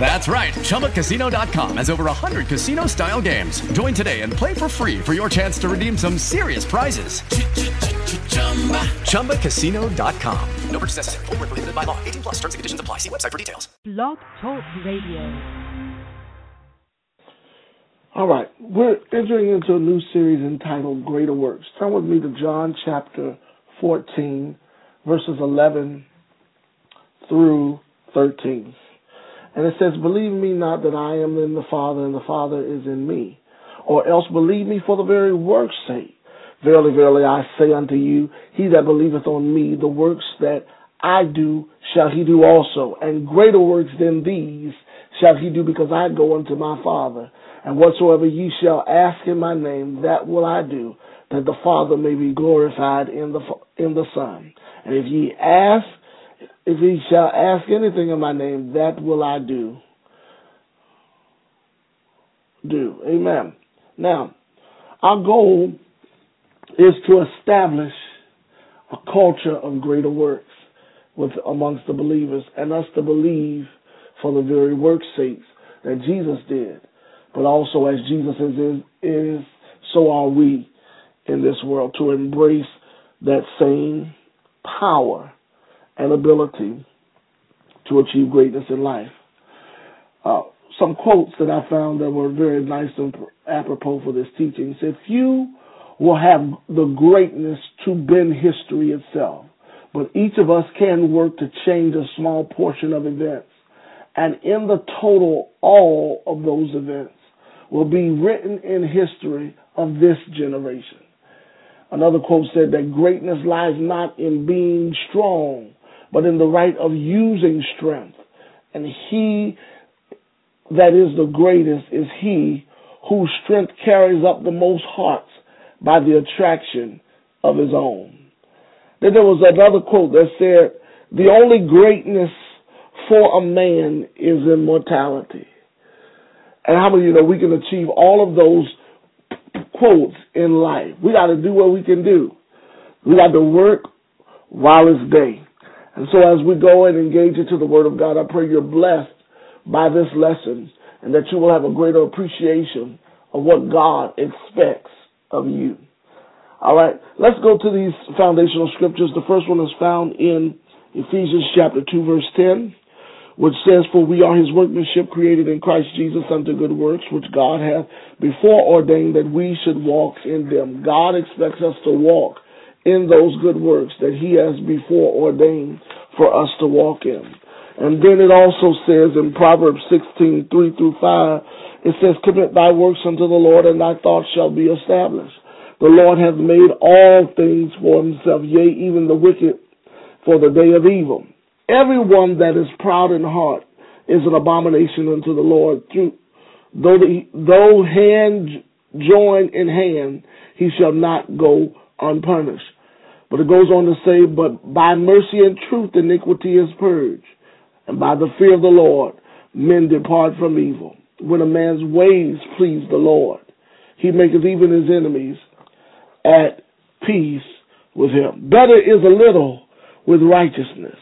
That's right. ChumbaCasino.com has over 100 casino style games. Join today and play for free for your chance to redeem some serious prizes. ChumbaCasino.com. No purchase necessary. Full prohibited by law. 18 plus terms and conditions apply. See website for details. Blog Talk Radio. All right. We're entering into a new series entitled Greater Works. Turn with me to John chapter 14, verses 11 through 13. And it says, Believe me not that I am in the Father and the Father is in me, or else believe me for the very work's sake. Verily, verily, I say unto you, he that believeth on me, the works that I do shall he do also, and greater works than these shall he do, because I go unto my Father. And whatsoever ye shall ask in my name, that will I do, that the Father may be glorified in the in the Son. And if ye ask if he shall ask anything in my name, that will I do. Do. Amen. Now, our goal is to establish a culture of greater works with amongst the believers and us to believe for the very work's sakes that Jesus did. But also as Jesus is, is so are we in this world to embrace that same power and ability to achieve greatness in life. Uh, some quotes that I found that were very nice and apropos for this teaching said, Few will have the greatness to bend history itself, but each of us can work to change a small portion of events. And in the total, all of those events will be written in history of this generation. Another quote said that greatness lies not in being strong, but in the right of using strength. And he that is the greatest is he whose strength carries up the most hearts by the attraction of his own. Then there was another quote that said, The only greatness for a man is immortality. And how many of you know we can achieve all of those quotes in life? We got to do what we can do. We got to work while it's day. And so as we go and engage into the Word of God, I pray you're blessed by this lesson and that you will have a greater appreciation of what God expects of you. All right, let's go to these foundational scriptures. The first one is found in Ephesians chapter 2 verse 10, which says, For we are his workmanship created in Christ Jesus unto good works, which God hath before ordained that we should walk in them. God expects us to walk in those good works that he has before ordained for us to walk in. And then it also says in Proverbs 16, 3 through 5, it says, Commit thy works unto the Lord, and thy thoughts shall be established. The Lord hath made all things for himself, yea, even the wicked for the day of evil. Everyone that is proud in heart is an abomination unto the Lord. Through, though, the, though hand join in hand, he shall not go unpunished. But it goes on to say, But by mercy and truth iniquity is purged, and by the fear of the Lord men depart from evil. When a man's ways please the Lord, he maketh even his enemies at peace with him. Better is a little with righteousness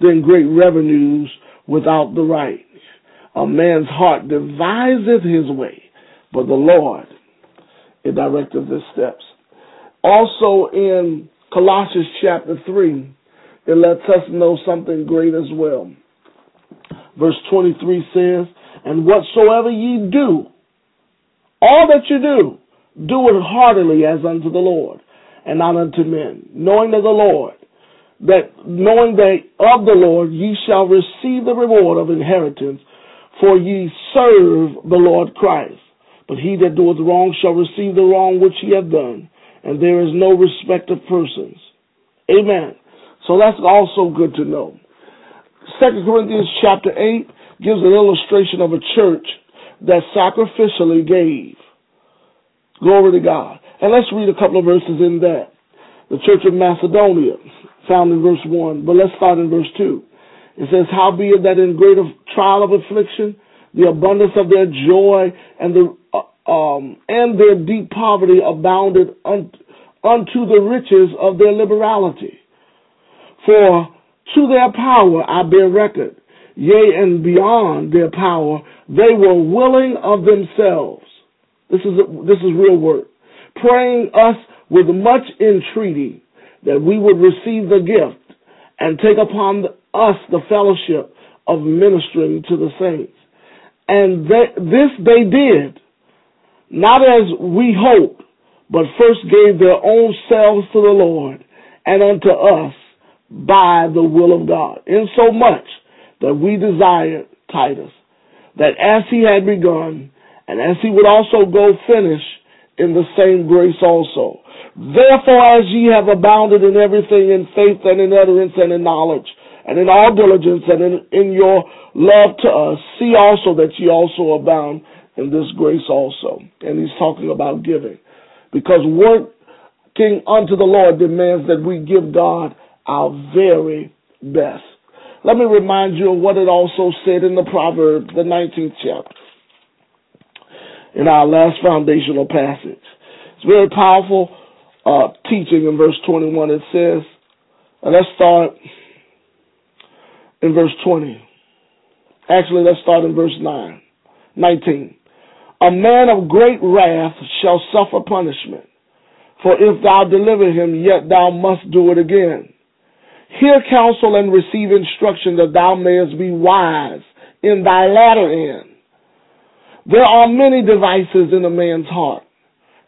than great revenues without the right. A man's heart deviseth his way, but the Lord it directeth his steps. Also in Colossians chapter 3, it lets us know something great as well. Verse 23 says, And whatsoever ye do, all that you do, do it heartily as unto the Lord, and not unto men, knowing that the Lord, that knowing that of the Lord ye shall receive the reward of inheritance, for ye serve the Lord Christ. But he that doeth wrong shall receive the wrong which he hath done and there is no respect of persons. Amen. So that's also good to know. Second Corinthians chapter 8 gives an illustration of a church that sacrificially gave. Glory to God. And let's read a couple of verses in that. The church of Macedonia, found in verse 1, but let's start in verse 2. It says, Howbeit that in greater trial of affliction, the abundance of their joy, and the uh, um, and their deep poverty abounded un- unto the riches of their liberality. For to their power I bear record, yea, and beyond their power, they were willing of themselves. This is this is real work, praying us with much entreaty that we would receive the gift and take upon us the fellowship of ministering to the saints. And they, this they did, not as we hoped, but first gave their own selves to the Lord and unto us by the will of God, in so much that we desired Titus, that as he had begun, and as he would also go finish in the same grace also. Therefore, as ye have abounded in everything, in faith and in utterance and in knowledge, and in all diligence and in, in your love to us, see also that ye also abound in this grace also. And he's talking about giving. Because working unto the Lord demands that we give God our very best. Let me remind you of what it also said in the Proverbs, the 19th chapter, in our last foundational passage. It's very powerful uh, teaching in verse 21. It says, and let's start in verse 20. Actually, let's start in verse 9, 19. A man of great wrath shall suffer punishment, for if thou deliver him, yet thou must do it again. Hear counsel and receive instruction that thou mayest be wise in thy latter end. There are many devices in a man's heart.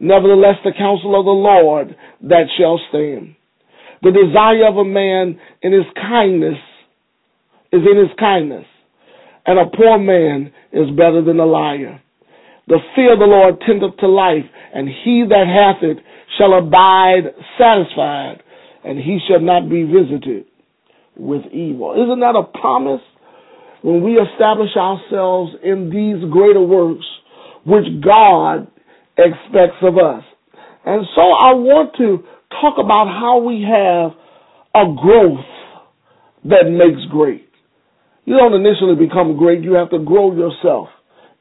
Nevertheless, the counsel of the Lord that shall stand. The desire of a man in his kindness is in his kindness, and a poor man is better than a liar. The fear of the Lord tendeth to life, and he that hath it shall abide satisfied, and he shall not be visited with evil. Isn't that a promise? When we establish ourselves in these greater works, which God expects of us. And so I want to talk about how we have a growth that makes great. You don't initially become great, you have to grow yourself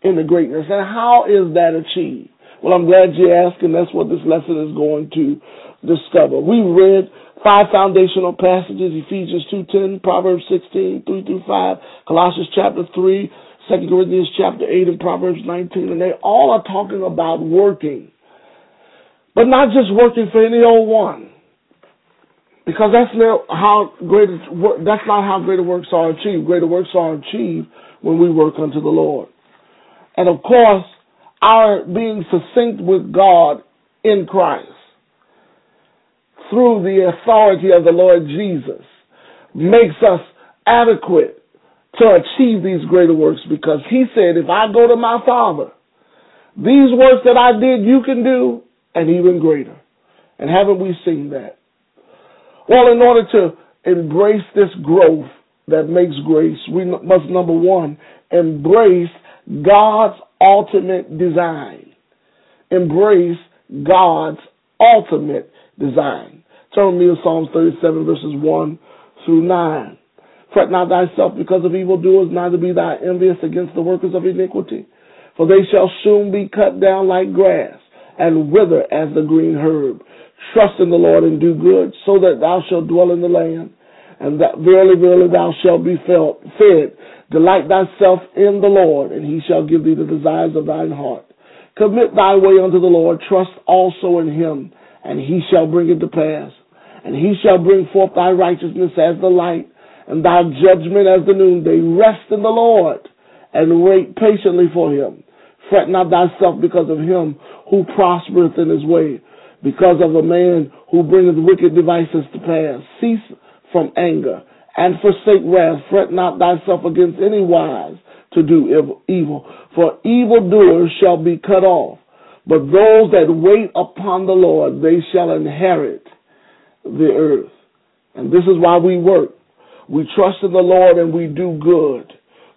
into greatness. And how is that achieved? Well, I'm glad you asked, and that's what this lesson is going to discover. We read five foundational passages, Ephesians 2.10, Proverbs 16, 3 through 5, Colossians chapter 3, 2 Corinthians chapter 8, and Proverbs 19, and they all are talking about working. But not just working for any old one. Because that's not how that's not how greater works are achieved. Greater works are achieved when we work unto the Lord. And of course, our being succinct with God in Christ through the authority of the Lord Jesus makes us adequate to achieve these greater works because he said, if I go to my Father, these works that I did, you can do, and even greater. And haven't we seen that? Well, in order to embrace this growth that makes grace, we must, number one, embrace God's ultimate design. Embrace God's ultimate design. Turn me to Psalms 37, verses 1 through 9. Fret not thyself because of evildoers, neither be thou envious against the workers of iniquity. For they shall soon be cut down like grass, and wither as the green herb. Trust in the Lord and do good, so that thou shalt dwell in the land, and that verily, verily thou shalt be felt, fed. Delight thyself in the Lord, and he shall give thee the desires of thine heart. Commit thy way unto the Lord, trust also in him, and he shall bring it to pass. And he shall bring forth thy righteousness as the light, and thy judgment as the noonday. Rest in the Lord, and wait patiently for him. Fret not thyself because of him who prospereth in his way, because of a man who bringeth wicked devices to pass. Cease from anger and forsake wrath. Fret not thyself against any wise to do evil, for evildoers shall be cut off. But those that wait upon the Lord, they shall inherit the earth. And this is why we work. We trust in the Lord and we do good,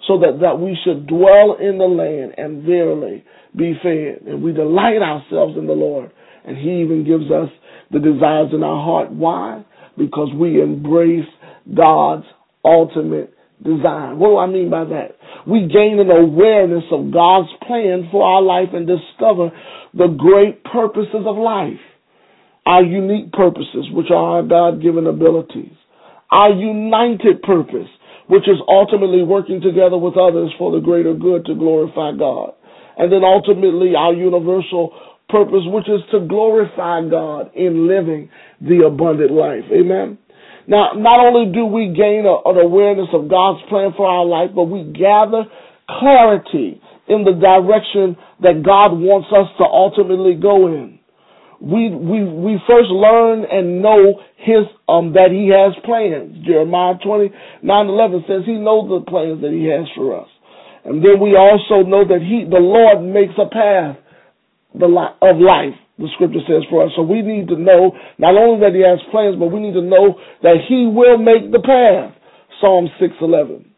so that, that we should dwell in the land and verily be fed. And we delight ourselves in the Lord. And He even gives us the desires in our heart. Why? Because we embrace God's ultimate design. What do I mean by that? we gain an awareness of God's plan for our life and discover the great purposes of life, our unique purposes, which are our God given abilities, our united purpose, which is ultimately working together with others for the greater good to glorify God. And then ultimately our universal purpose, which is to glorify God in living the abundant life. Amen. Now, not only do we gain a, an awareness of God's plan for our life, but we gather clarity in the direction that God wants us to ultimately go in. We we we first learn and know his um that he has plans. Jeremiah twenty nine eleven says he knows the plans that he has for us. And then we also know that he the Lord makes a path the of life the scripture says for us. So we need to know not only that he has plans, but we need to know that he will make the path. Psalm 611.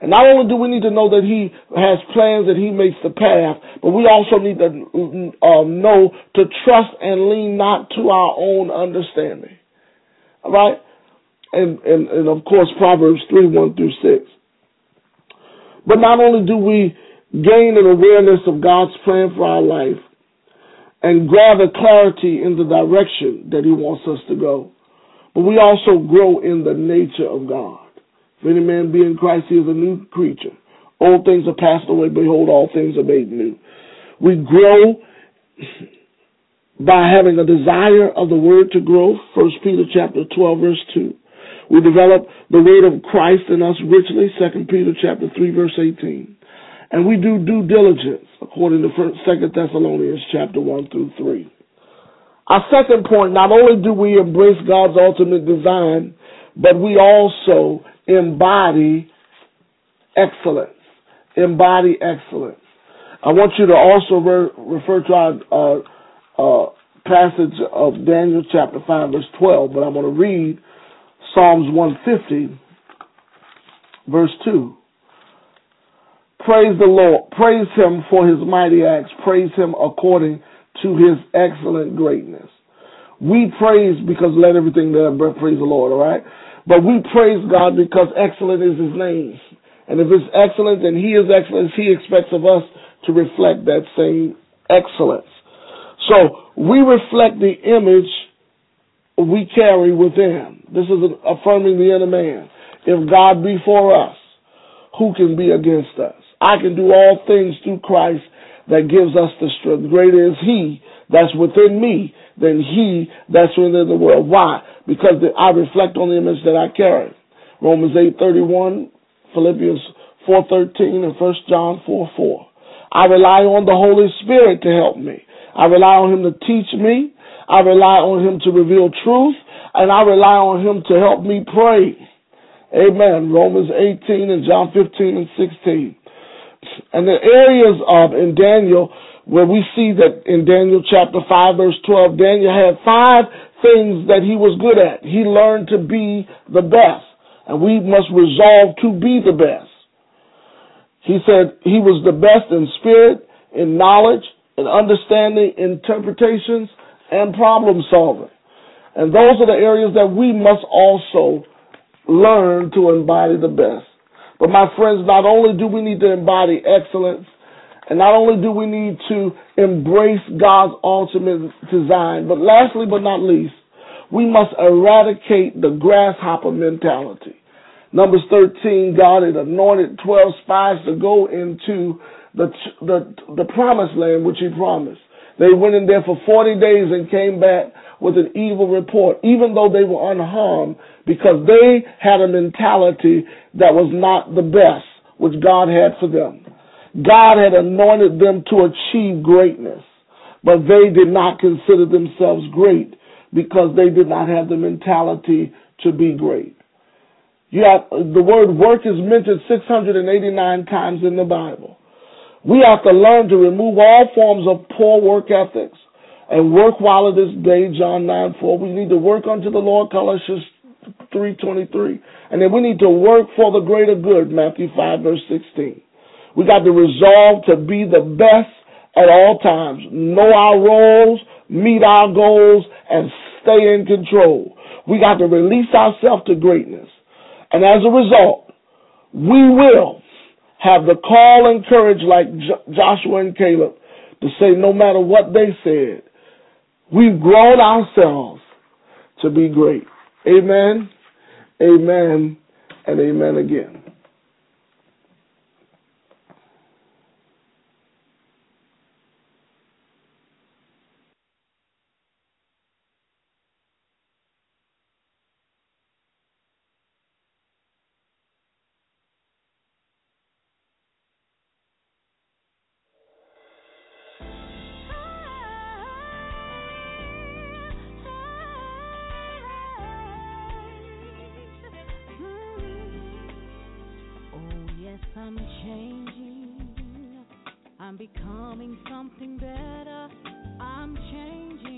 And not only do we need to know that he has plans, that he makes the path, but we also need to uh, know to trust and lean not to our own understanding. All right? And, and, and of course, Proverbs 3 1 through 6. But not only do we gain an awareness of God's plan for our life, and gather clarity in the direction that He wants us to go. But we also grow in the nature of God. If any man be in Christ, he is a new creature. Old things are passed away, behold, all things are made new. We grow by having a desire of the word to grow. First Peter chapter 12, verse 2. We develop the word of Christ in us richly. Second Peter chapter 3, verse 18. And we do due diligence according to Second Thessalonians chapter 1 through 3. Our second point, not only do we embrace God's ultimate design, but we also embody excellence. Embody excellence. I want you to also re- refer to our uh, uh, passage of Daniel chapter 5 verse 12, but I'm going to read Psalms 150 verse 2. Praise the Lord. Praise him for his mighty acts. Praise him according to his excellent greatness. We praise because let everything that breath praise the Lord, all right? But we praise God because excellent is his name. And if it's excellent and he is excellent, he expects of us to reflect that same excellence. So we reflect the image we carry within. This is affirming the inner man. If God be for us, who can be against us? I can do all things through Christ that gives us the strength. Greater is He that's within me than He that's within the world. Why? Because I reflect on the image that I carry. Romans 8:31, Philippians 4:13, and 1 John 4:4. I rely on the Holy Spirit to help me. I rely on Him to teach me. I rely on Him to reveal truth, and I rely on Him to help me pray. Amen. Romans 18 and John 15 and 16. And the areas of in Daniel where we see that in Daniel chapter 5 verse 12, Daniel had five things that he was good at. He learned to be the best. And we must resolve to be the best. He said he was the best in spirit, in knowledge, in understanding, interpretations, and problem solving. And those are the areas that we must also learn to embody the best. But my friends, not only do we need to embody excellence, and not only do we need to embrace God's ultimate design, but lastly but not least, we must eradicate the grasshopper mentality. Numbers 13, God had anointed 12 spies to go into the, the, the promised land which he promised. They went in there for 40 days and came back with an evil report, even though they were unharmed, because they had a mentality that was not the best which God had for them. God had anointed them to achieve greatness, but they did not consider themselves great because they did not have the mentality to be great. You have, the word work is mentioned 689 times in the Bible. We have to learn to remove all forms of poor work ethics and work while it is day, John 9 4. We need to work unto the Lord, Colossians three twenty three, and then we need to work for the greater good. Matthew five verse sixteen. We got to resolve to be the best at all times, know our roles, meet our goals, and stay in control. We got to release ourselves to greatness, and as a result, we will have the call and courage like J- Joshua and Caleb to say, no matter what they said, we've grown ourselves to be great. Amen, amen, and amen again. I'm changing. I'm becoming something better. I'm changing.